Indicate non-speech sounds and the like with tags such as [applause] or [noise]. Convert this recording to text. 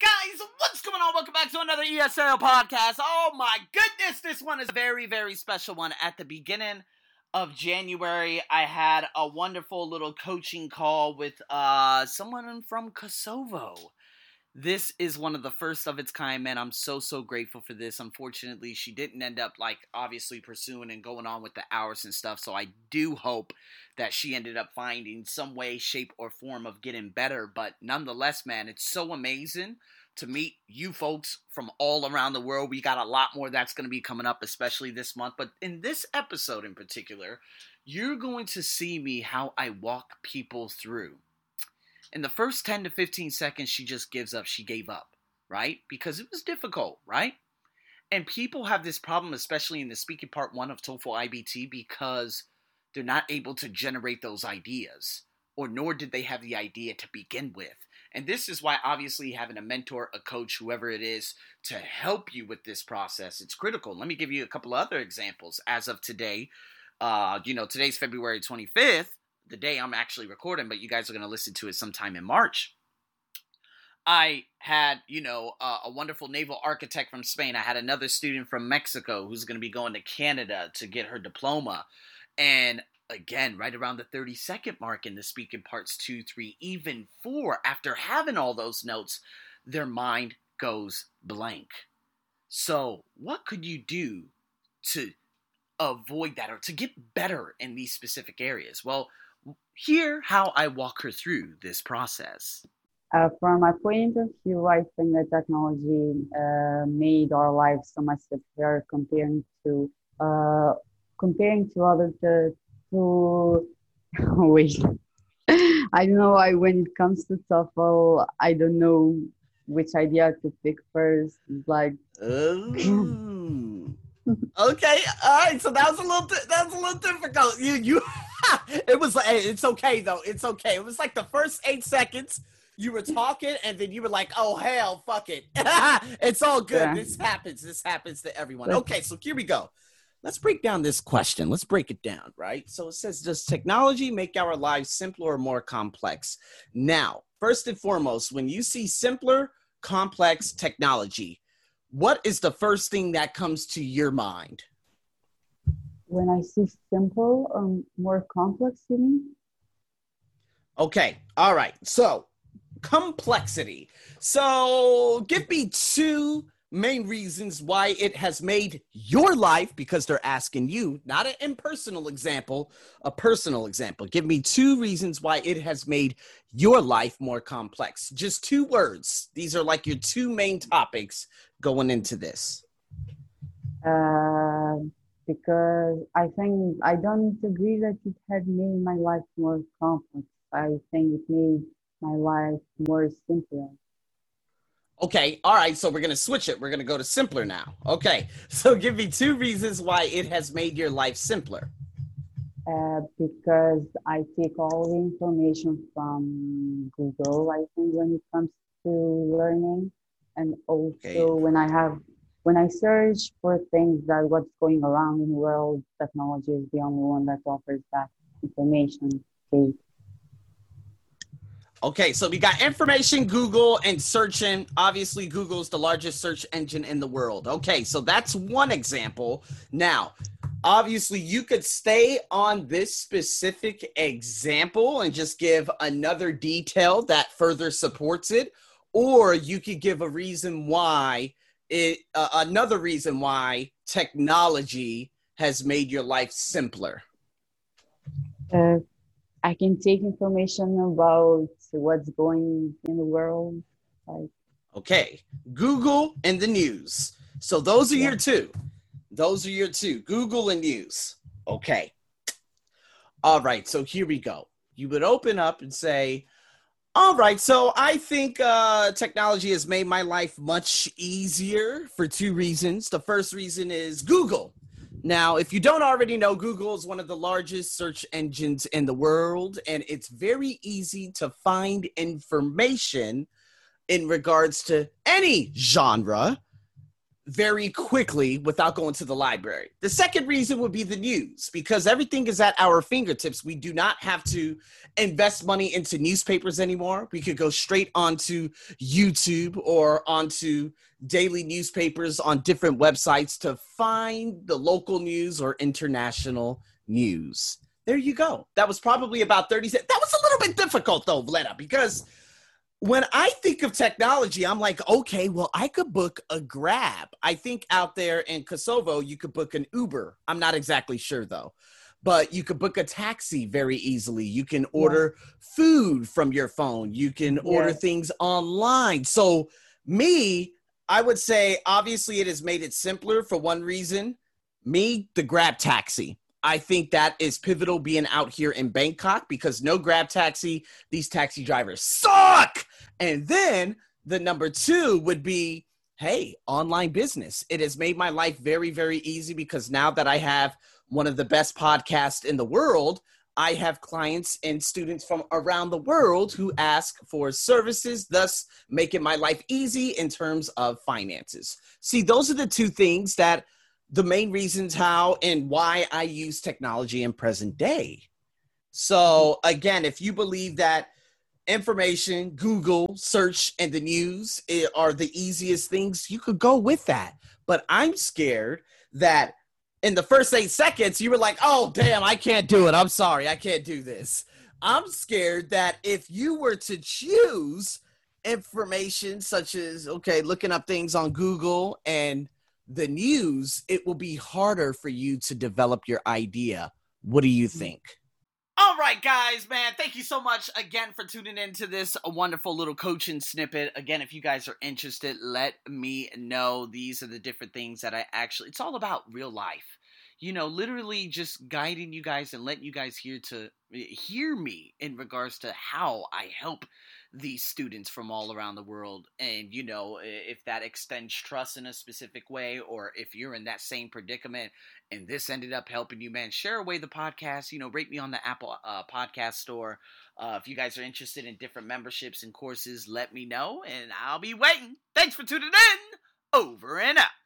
guys, what's going on? Welcome back to another ESL podcast. Oh my goodness, this one is a very, very special one. At the beginning of January, I had a wonderful little coaching call with uh someone from Kosovo. This is one of the first of its kind, man. I'm so so grateful for this. Unfortunately, she didn't end up like obviously pursuing and going on with the hours and stuff. So I do hope that she ended up finding some way, shape, or form of getting better. But nonetheless, man, it's so amazing to meet you folks from all around the world. We got a lot more that's going to be coming up, especially this month. But in this episode in particular, you're going to see me how I walk people through. In the first 10 to 15 seconds, she just gives up. She gave up, right? Because it was difficult, right? And people have this problem, especially in the speaking part one of TOEFL IBT, because they're not able to generate those ideas, or nor did they have the idea to begin with. And this is why, obviously, having a mentor, a coach, whoever it is, to help you with this process, it's critical. Let me give you a couple other examples. As of today, uh, you know, today's February 25th, the day I'm actually recording, but you guys are going to listen to it sometime in March. I had, you know, uh, a wonderful naval architect from Spain. I had another student from Mexico who's going to be going to Canada to get her diploma. And again, right around the 30 second mark in the speaking parts two, three, even four, after having all those notes, their mind goes blank. So, what could you do to avoid that or to get better in these specific areas? Well, hear how I walk her through this process. Uh, from my point of view, I think that technology uh, made our lives so much simpler comparing to uh, comparing to other to, to [laughs] wait. I don't know. I when it comes to TOEFL, I don't know which idea to pick first. Like. [laughs] okay, all right. So that was a little that was a little difficult. You you [laughs] it was like, it's okay though. It's okay. It was like the first eight seconds you were talking and then you were like, oh hell, fuck it. [laughs] it's all good. Yeah. This happens. This happens to everyone. Okay, so here we go. Let's break down this question. Let's break it down, right? So it says, does technology make our lives simpler or more complex? Now, first and foremost, when you see simpler, complex technology, what is the first thing that comes to your mind? When I see simple or more complex, you mean? Okay. All right. So, complexity. So, give me two main reasons why it has made your life, because they're asking you, not an impersonal example, a personal example. Give me two reasons why it has made your life more complex. Just two words. These are like your two main topics going into this. Uh, because I think I don't agree that it had made my life more complex. I think it made my life more simple. Okay, all right, so we're gonna switch it. We're gonna go to simpler now. Okay, [laughs] so give me two reasons why it has made your life simpler. Uh, because I take all the information from Google, I think, when it comes to learning. And also, okay. when I have when I search for things that what's going around in the world, technology is the only one that offers that information. Okay. Okay, so we got information, Google, and searching. Obviously, Google is the largest search engine in the world. Okay, so that's one example. Now, obviously, you could stay on this specific example and just give another detail that further supports it, or you could give a reason why it uh, another reason why technology has made your life simpler? Uh, I can take information about what's going in the world. Like, okay, Google and the news. So those are yeah. your two. Those are your two. Google and news. Okay. All right. So here we go. You would open up and say, all right, so I think uh, technology has made my life much easier for two reasons. The first reason is Google. Now, if you don't already know, Google is one of the largest search engines in the world, and it's very easy to find information in regards to any genre very quickly without going to the library. The second reason would be the news because everything is at our fingertips. We do not have to invest money into newspapers anymore. We could go straight onto YouTube or onto daily newspapers on different websites to find the local news or international news. There you go. That was probably about 30 seconds. That was a little bit difficult though, Vleta, because when I think of technology, I'm like, okay, well, I could book a Grab. I think out there in Kosovo, you could book an Uber. I'm not exactly sure though, but you could book a taxi very easily. You can order yeah. food from your phone. You can order things online. So, me, I would say, obviously, it has made it simpler for one reason. Me, the Grab taxi. I think that is pivotal being out here in Bangkok because no grab taxi, these taxi drivers suck. And then the number two would be hey, online business. It has made my life very, very easy because now that I have one of the best podcasts in the world, I have clients and students from around the world who ask for services, thus making my life easy in terms of finances. See, those are the two things that the main reasons how and why I use technology in present day. So again, if you believe that information, Google, search, and the news eh, are the easiest things, you could go with that. But I'm scared that in the first eight seconds, you were like, oh, damn, I can't do it. I'm sorry, I can't do this. I'm scared that if you were to choose information such as, okay, looking up things on Google and the news, it will be harder for you to develop your idea. What do you mm. think? All right, guys, man, thank you so much again for tuning in to this wonderful little coaching snippet. Again, if you guys are interested, let me know. These are the different things that I actually, it's all about real life. You know, literally just guiding you guys and letting you guys hear to hear me in regards to how I help these students from all around the world. And you know if that extends trust in a specific way or if you're in that same predicament and this ended up helping you man share away the podcast you know rate me on the apple uh, podcast store. Uh, if you guys are interested in different memberships and courses let me know and i'll be waiting. Thanks for tuning in. Over and out